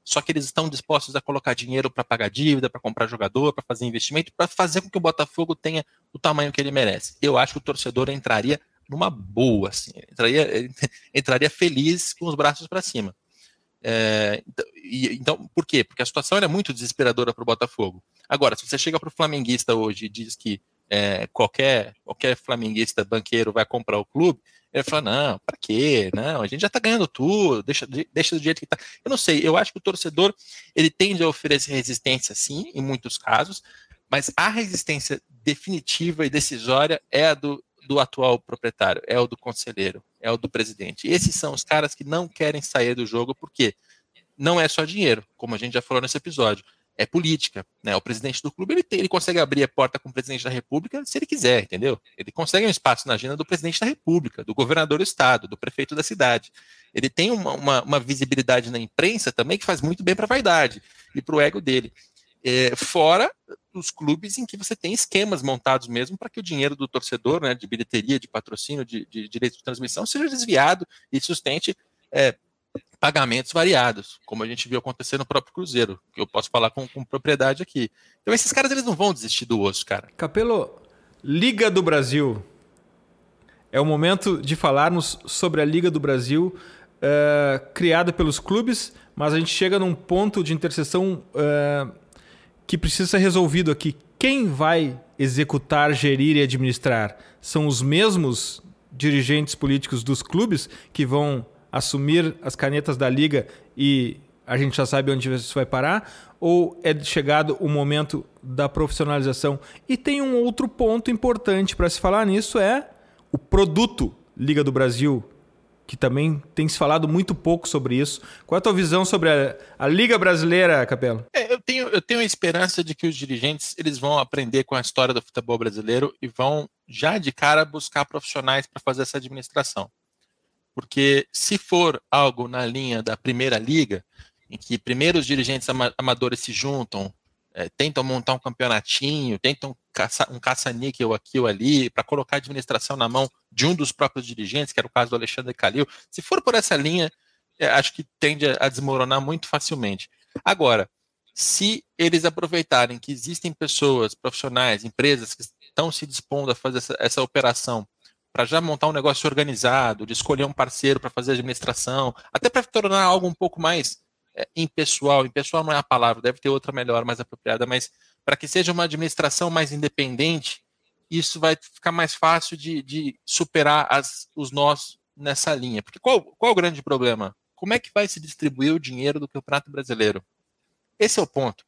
só que eles estão dispostos a colocar dinheiro para pagar dívida, para comprar jogador, para fazer investimento, para fazer com que o Botafogo tenha o tamanho que ele merece. Eu acho que o torcedor entraria numa boa, assim, entraria, <laughs> entraria feliz com os braços para cima. É, então, e, então, por quê? Porque a situação era muito desesperadora para o Botafogo. Agora, se você chega para o flamenguista hoje e diz que é, qualquer, qualquer flamenguista banqueiro vai comprar o clube, ele fala, não, para quê? Não, a gente já tá ganhando tudo, deixa, deixa do jeito que tá. Eu não sei, eu acho que o torcedor, ele tende a oferecer resistência, sim, em muitos casos, mas a resistência definitiva e decisória é a do, do atual proprietário, é o do conselheiro, é o do presidente. Esses são os caras que não querem sair do jogo, porque não é só dinheiro, como a gente já falou nesse episódio é política. Né? O presidente do clube ele, tem, ele consegue abrir a porta com o presidente da República se ele quiser, entendeu? Ele consegue um espaço na agenda do presidente da República, do governador do estado, do prefeito da cidade. Ele tem uma, uma, uma visibilidade na imprensa também que faz muito bem para a vaidade e para o ego dele. É, fora os clubes em que você tem esquemas montados mesmo para que o dinheiro do torcedor, né, de bilheteria, de patrocínio, de, de direito de transmissão, seja desviado e sustente é, pagamentos variados, como a gente viu acontecer no próprio Cruzeiro, que eu posso falar com, com propriedade aqui. Então esses caras eles não vão desistir do osso, cara. Capelo, Liga do Brasil. É o momento de falarmos sobre a Liga do Brasil, uh, criada pelos clubes, mas a gente chega num ponto de interseção uh, que precisa ser resolvido aqui. Quem vai executar, gerir e administrar? São os mesmos dirigentes políticos dos clubes que vão assumir as canetas da liga e a gente já sabe onde isso vai parar? Ou é chegado o momento da profissionalização? E tem um outro ponto importante para se falar nisso: é o produto Liga do Brasil, que também tem se falado muito pouco sobre isso. Qual é a tua visão sobre a, a Liga Brasileira, Capelo? É, eu, tenho, eu tenho a esperança de que os dirigentes eles vão aprender com a história do futebol brasileiro e vão já de cara buscar profissionais para fazer essa administração. Porque se for algo na linha da primeira liga, em que primeiro os dirigentes amadores se juntam, é, tentam montar um campeonatinho, tentam caçar um caça-níquel aqui ou ali, para colocar a administração na mão de um dos próprios dirigentes, que era o caso do Alexandre Calil. Se for por essa linha, é, acho que tende a, a desmoronar muito facilmente. Agora, se eles aproveitarem que existem pessoas, profissionais, empresas que estão se dispondo a fazer essa, essa operação para já montar um negócio organizado, de escolher um parceiro para fazer a administração, até para tornar algo um pouco mais é, impessoal. Impessoal não é a palavra, deve ter outra melhor, mais apropriada, mas para que seja uma administração mais independente, isso vai ficar mais fácil de, de superar as, os nós nessa linha. Porque qual, qual o grande problema? Como é que vai se distribuir o dinheiro do Campeonato Brasileiro? Esse é o ponto.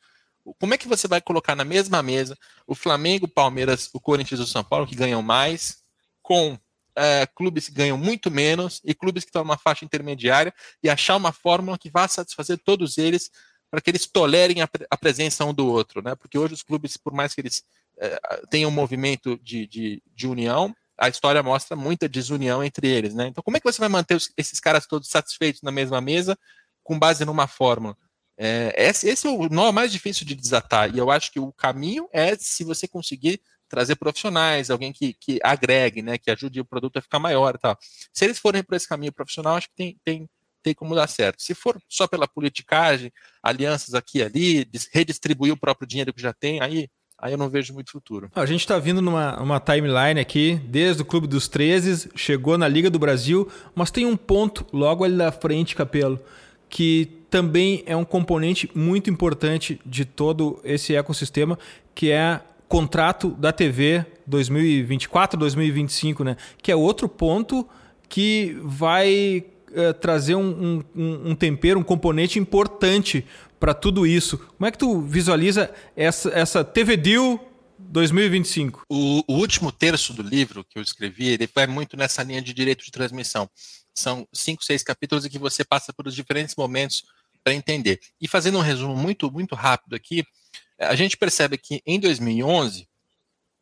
Como é que você vai colocar na mesma mesa o Flamengo, o Palmeiras, o Corinthians e o São Paulo, que ganham mais, com é, clubes que ganham muito menos e clubes que estão numa faixa intermediária e achar uma fórmula que vá satisfazer todos eles para que eles tolerem a, a, presença um do outro, né? Porque hoje os clubes, por mais que eles é, tenham um movimento de, de, de, união, a história mostra muita desunião entre eles, né? Então, como é que você vai manter os, esses caras todos satisfeitos na mesma mesa com base numa fórmula? É, esse, esse, é o nó mais difícil de desatar, e eu acho que o caminho é se você conseguir trazer profissionais, alguém que, que agregue, né, que ajude o produto a ficar maior e tal. Se eles forem por esse caminho profissional, acho que tem, tem, tem como dar certo. Se for só pela politicagem, alianças aqui e ali, redistribuir o próprio dinheiro que já tem, aí aí eu não vejo muito futuro. A gente está vindo numa uma timeline aqui, desde o Clube dos 13, chegou na Liga do Brasil, mas tem um ponto logo ali na frente, Capelo, que também é um componente muito importante de todo esse ecossistema, que é contrato da TV 2024, 2025, né? Que é outro ponto que vai é, trazer um, um, um, tempero, um componente importante para tudo isso. Como é que tu visualiza essa, essa TV Deal 2025? O, o, último terço do livro que eu escrevi, ele vai muito nessa linha de direito de transmissão. São cinco, seis capítulos em que você passa por os diferentes momentos para entender. E fazendo um resumo muito, muito rápido aqui, a gente percebe que em 2011,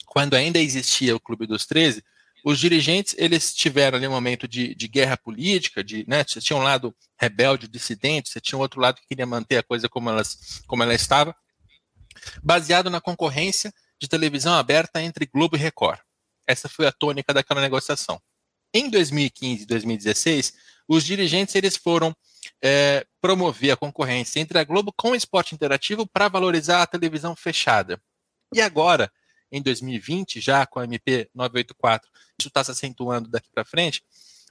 quando ainda existia o Clube dos 13, os dirigentes eles tiveram ali um momento de, de guerra política, de, né, você tinha um lado rebelde, dissidente, você tinha um outro lado que queria manter a coisa como, elas, como ela estava, baseado na concorrência de televisão aberta entre Globo e Record. Essa foi a tônica daquela negociação. Em 2015 e 2016, os dirigentes eles foram é, promover a concorrência entre a Globo com o esporte interativo para valorizar a televisão fechada. E agora, em 2020, já com a MP 984, isso está se acentuando daqui para frente,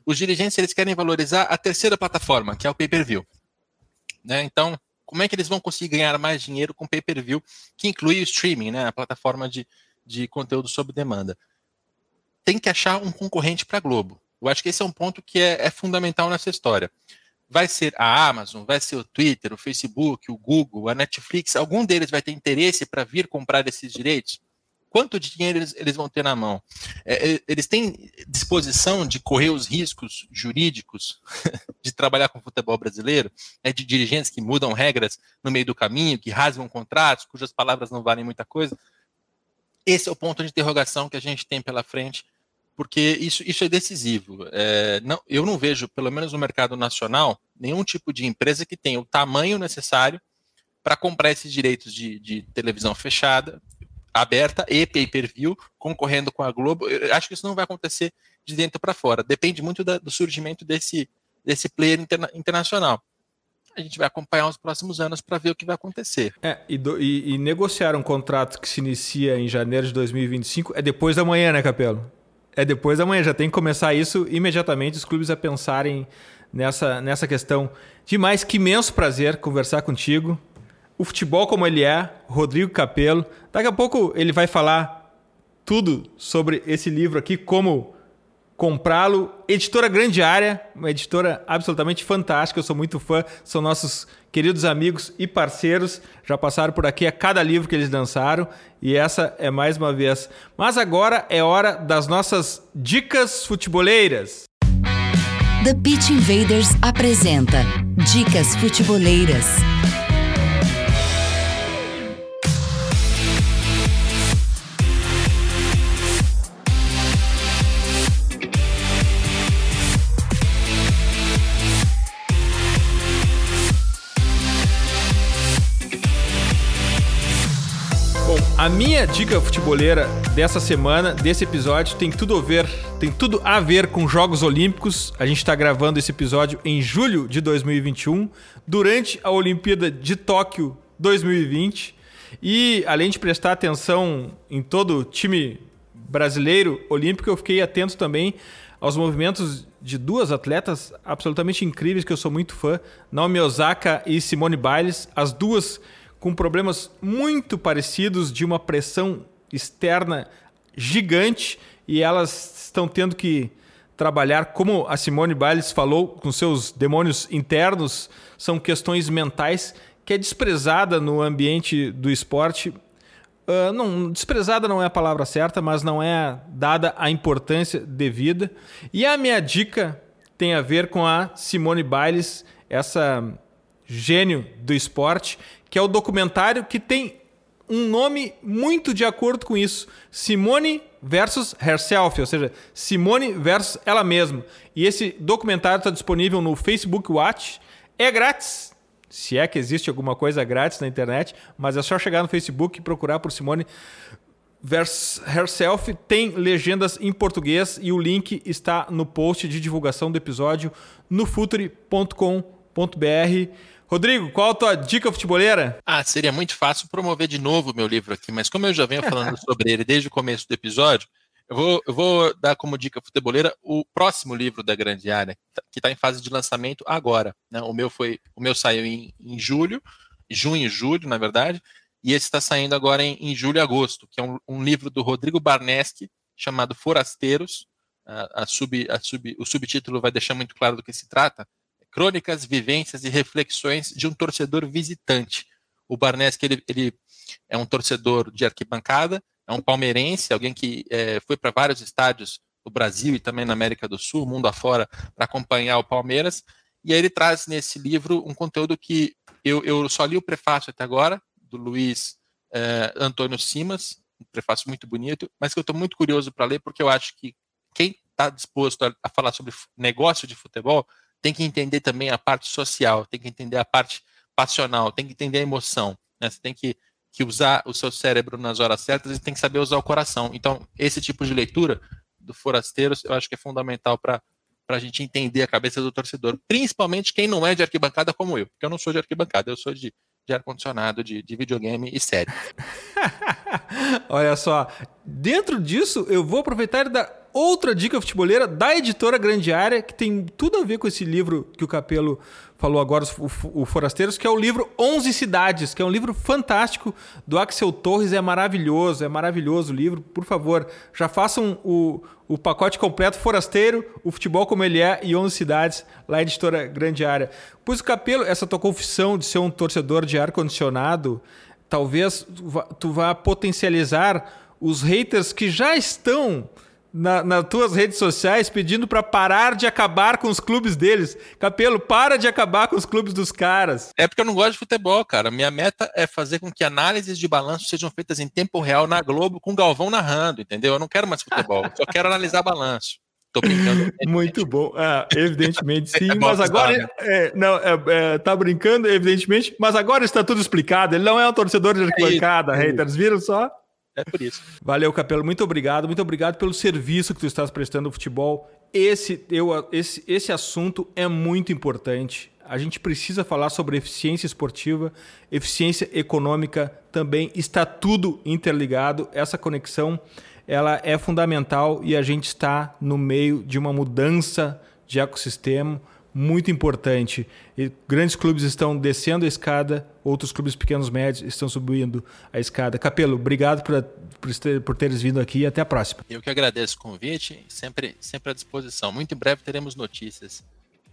os dirigentes eles querem valorizar a terceira plataforma, que é o pay-per-view. Né? Então, como é que eles vão conseguir ganhar mais dinheiro com pay-per-view, que inclui o streaming, né? a plataforma de, de conteúdo sob demanda? Tem que achar um concorrente para a Globo. Eu acho que esse é um ponto que é, é fundamental nessa história vai ser a Amazon, vai ser o Twitter, o Facebook, o Google, a Netflix, algum deles vai ter interesse para vir comprar esses direitos? Quanto dinheiro eles, eles vão ter na mão? É, é eles têm disposição de correr os riscos jurídicos <laughs> de trabalhar com o futebol brasileiro? É de dirigentes que mudam regras no meio do caminho, que rasgam contratos, cujas palavras não valem muita coisa? Esse é o ponto de interrogação que a gente tem pela frente porque isso, isso é decisivo. É, não, eu não vejo, pelo menos no mercado nacional, nenhum tipo de empresa que tenha o tamanho necessário para comprar esses direitos de, de, televisão fechada, aberta e pay-per-view, concorrendo com a Globo. Eu acho que isso não vai acontecer de dentro para fora. Depende muito da, do surgimento desse, desse player interna, internacional. A gente vai acompanhar os próximos anos para ver o que vai acontecer. É, e, do, e, e negociar um contrato que se inicia em janeiro de 2025 é depois da manhã, né, Capelo? É depois da manhã, já tem que começar isso imediatamente, os clubes a pensarem nessa, nessa questão. Demais, que imenso prazer conversar contigo. O futebol como ele é, Rodrigo Capelo. Daqui a pouco ele vai falar tudo sobre esse livro aqui, como comprá-lo. Editora Grande Área, uma editora absolutamente fantástica, eu sou muito fã, são nossos queridos amigos e parceiros, já passaram por aqui a cada livro que eles lançaram e essa é mais uma vez. Mas agora é hora das nossas dicas futeboleiras. The Pitch Invaders apresenta Dicas Futeboleiras. A minha dica futeboleira dessa semana, desse episódio, tem tudo a ver, tem tudo a ver com Jogos Olímpicos. A gente está gravando esse episódio em julho de 2021, durante a Olimpíada de Tóquio 2020. E além de prestar atenção em todo o time brasileiro olímpico, eu fiquei atento também aos movimentos de duas atletas absolutamente incríveis que eu sou muito fã, Naomi Osaka e Simone Biles, as duas com problemas muito parecidos de uma pressão externa gigante e elas estão tendo que trabalhar, como a Simone Biles falou, com seus demônios internos, são questões mentais que é desprezada no ambiente do esporte uh, não, desprezada não é a palavra certa, mas não é dada a importância devida. E a minha dica tem a ver com a Simone Biles, essa gênio do esporte, que é o documentário que tem um nome muito de acordo com isso. Simone versus herself, ou seja, Simone versus ela mesma. E esse documentário está disponível no Facebook Watch. É grátis, se é que existe alguma coisa grátis na internet, mas é só chegar no Facebook e procurar por Simone versus herself. Tem legendas em português e o link está no post de divulgação do episódio no futuri.com.br. Rodrigo, qual a tua dica futeboleira? Ah, seria muito fácil promover de novo o meu livro aqui, mas como eu já venho falando <laughs> sobre ele desde o começo do episódio, eu vou, eu vou dar como dica futeboleira o próximo livro da Grande Área, que está em fase de lançamento agora. Né? O meu foi, o meu saiu em, em julho, junho, julho, na verdade, e esse está saindo agora em, em, julho e agosto, que é um, um livro do Rodrigo Barneschi, chamado Forasteiros. A, a sub, a sub, o subtítulo vai deixar muito claro do que se trata crônicas, vivências e reflexões de um torcedor visitante. O Barneschi, ele, ele é um torcedor de arquibancada, é um palmeirense, alguém que é, foi para vários estádios do Brasil e também na América do Sul, mundo afora, para acompanhar o Palmeiras. E aí ele traz nesse livro um conteúdo que eu, eu só li o prefácio até agora, do Luiz é, Antônio Simas, um prefácio muito bonito, mas que eu estou muito curioso para ler, porque eu acho que quem está disposto a, a, falar sobre negócio de futebol tem que entender também a parte social, tem que entender a parte passional, tem que entender a emoção. Né? Você tem que, que usar o seu cérebro nas horas certas e tem que saber usar o coração. Então, esse tipo de leitura do Forasteiros eu acho que é fundamental para para a gente entender a cabeça do torcedor, principalmente quem não é de arquibancada como eu, porque eu não sou de arquibancada, eu sou de, de ar-condicionado, de, de videogame e série. <laughs> Olha só, dentro disso eu vou aproveitar e dar outra dica futeboleira da editora Grande Área, que tem tudo a ver com esse livro que o Capelo falou agora, o, Forasteiros, que é o livro 11 Cidades, que é um livro fantástico do Axel Torres, é maravilhoso, é maravilhoso o livro. Por favor, já façam o, o pacote completo Forasteiro, o futebol como ele é e 11 Cidades, lá editora Grande Área. Pois o Capelo, essa tua confissão de ser um torcedor de ar-condicionado, talvez tu vá potencializar os haters que já estão na, nas tuas redes sociais pedindo para parar de acabar com os clubes deles. Capelo, para de acabar com os clubes dos caras. É porque eu não gosto de futebol, cara. Minha meta é fazer com que análises de balanço sejam feitas em tempo real na Globo com o Galvão narrando, entendeu? Eu não quero mais futebol, só quero analisar balanço. Tô brincando. <laughs> Muito bom. Ah, evidentemente <laughs> sim, é mas agora. É, não, é, é, tá brincando, evidentemente, mas agora está tudo explicado. Ele não é um torcedor de é arquibancada, é haters. Viram só? É por isso. Valeu, Capelo. Muito obrigado. Muito obrigado pelo serviço que tu estás prestando ao futebol. Esse, eu, esse, esse assunto é muito importante. A gente precisa falar sobre eficiência esportiva, eficiência econômica também. Está tudo interligado. Essa conexão ela é fundamental e a gente está no meio de uma mudança de ecossistema muito importante. E grandes clubes estão descendo a escada, outros clubes pequenos médios estão subindo a escada. Capelo, obrigado por, por, ter, por teres vindo aqui e até a próxima. Eu que agradeço o convite, sempre, sempre à disposição. Muito em breve teremos notícias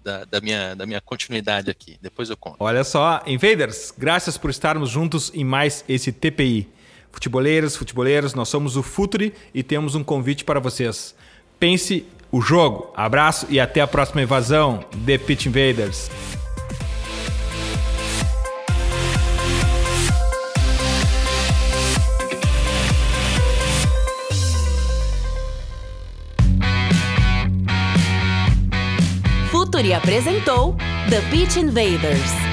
da, da, minha, da minha continuidade aqui. Depois eu conto. Olha só, Invaders, graças por estarmos juntos em mais esse TPI. Futeboleiros, futeboleiros, nós somos o Futuri e temos um convite para vocês. Pense o jogo. Abraço e até a próxima invasão The Pitch Invaders. Futuri apresentou The Pitch Invaders.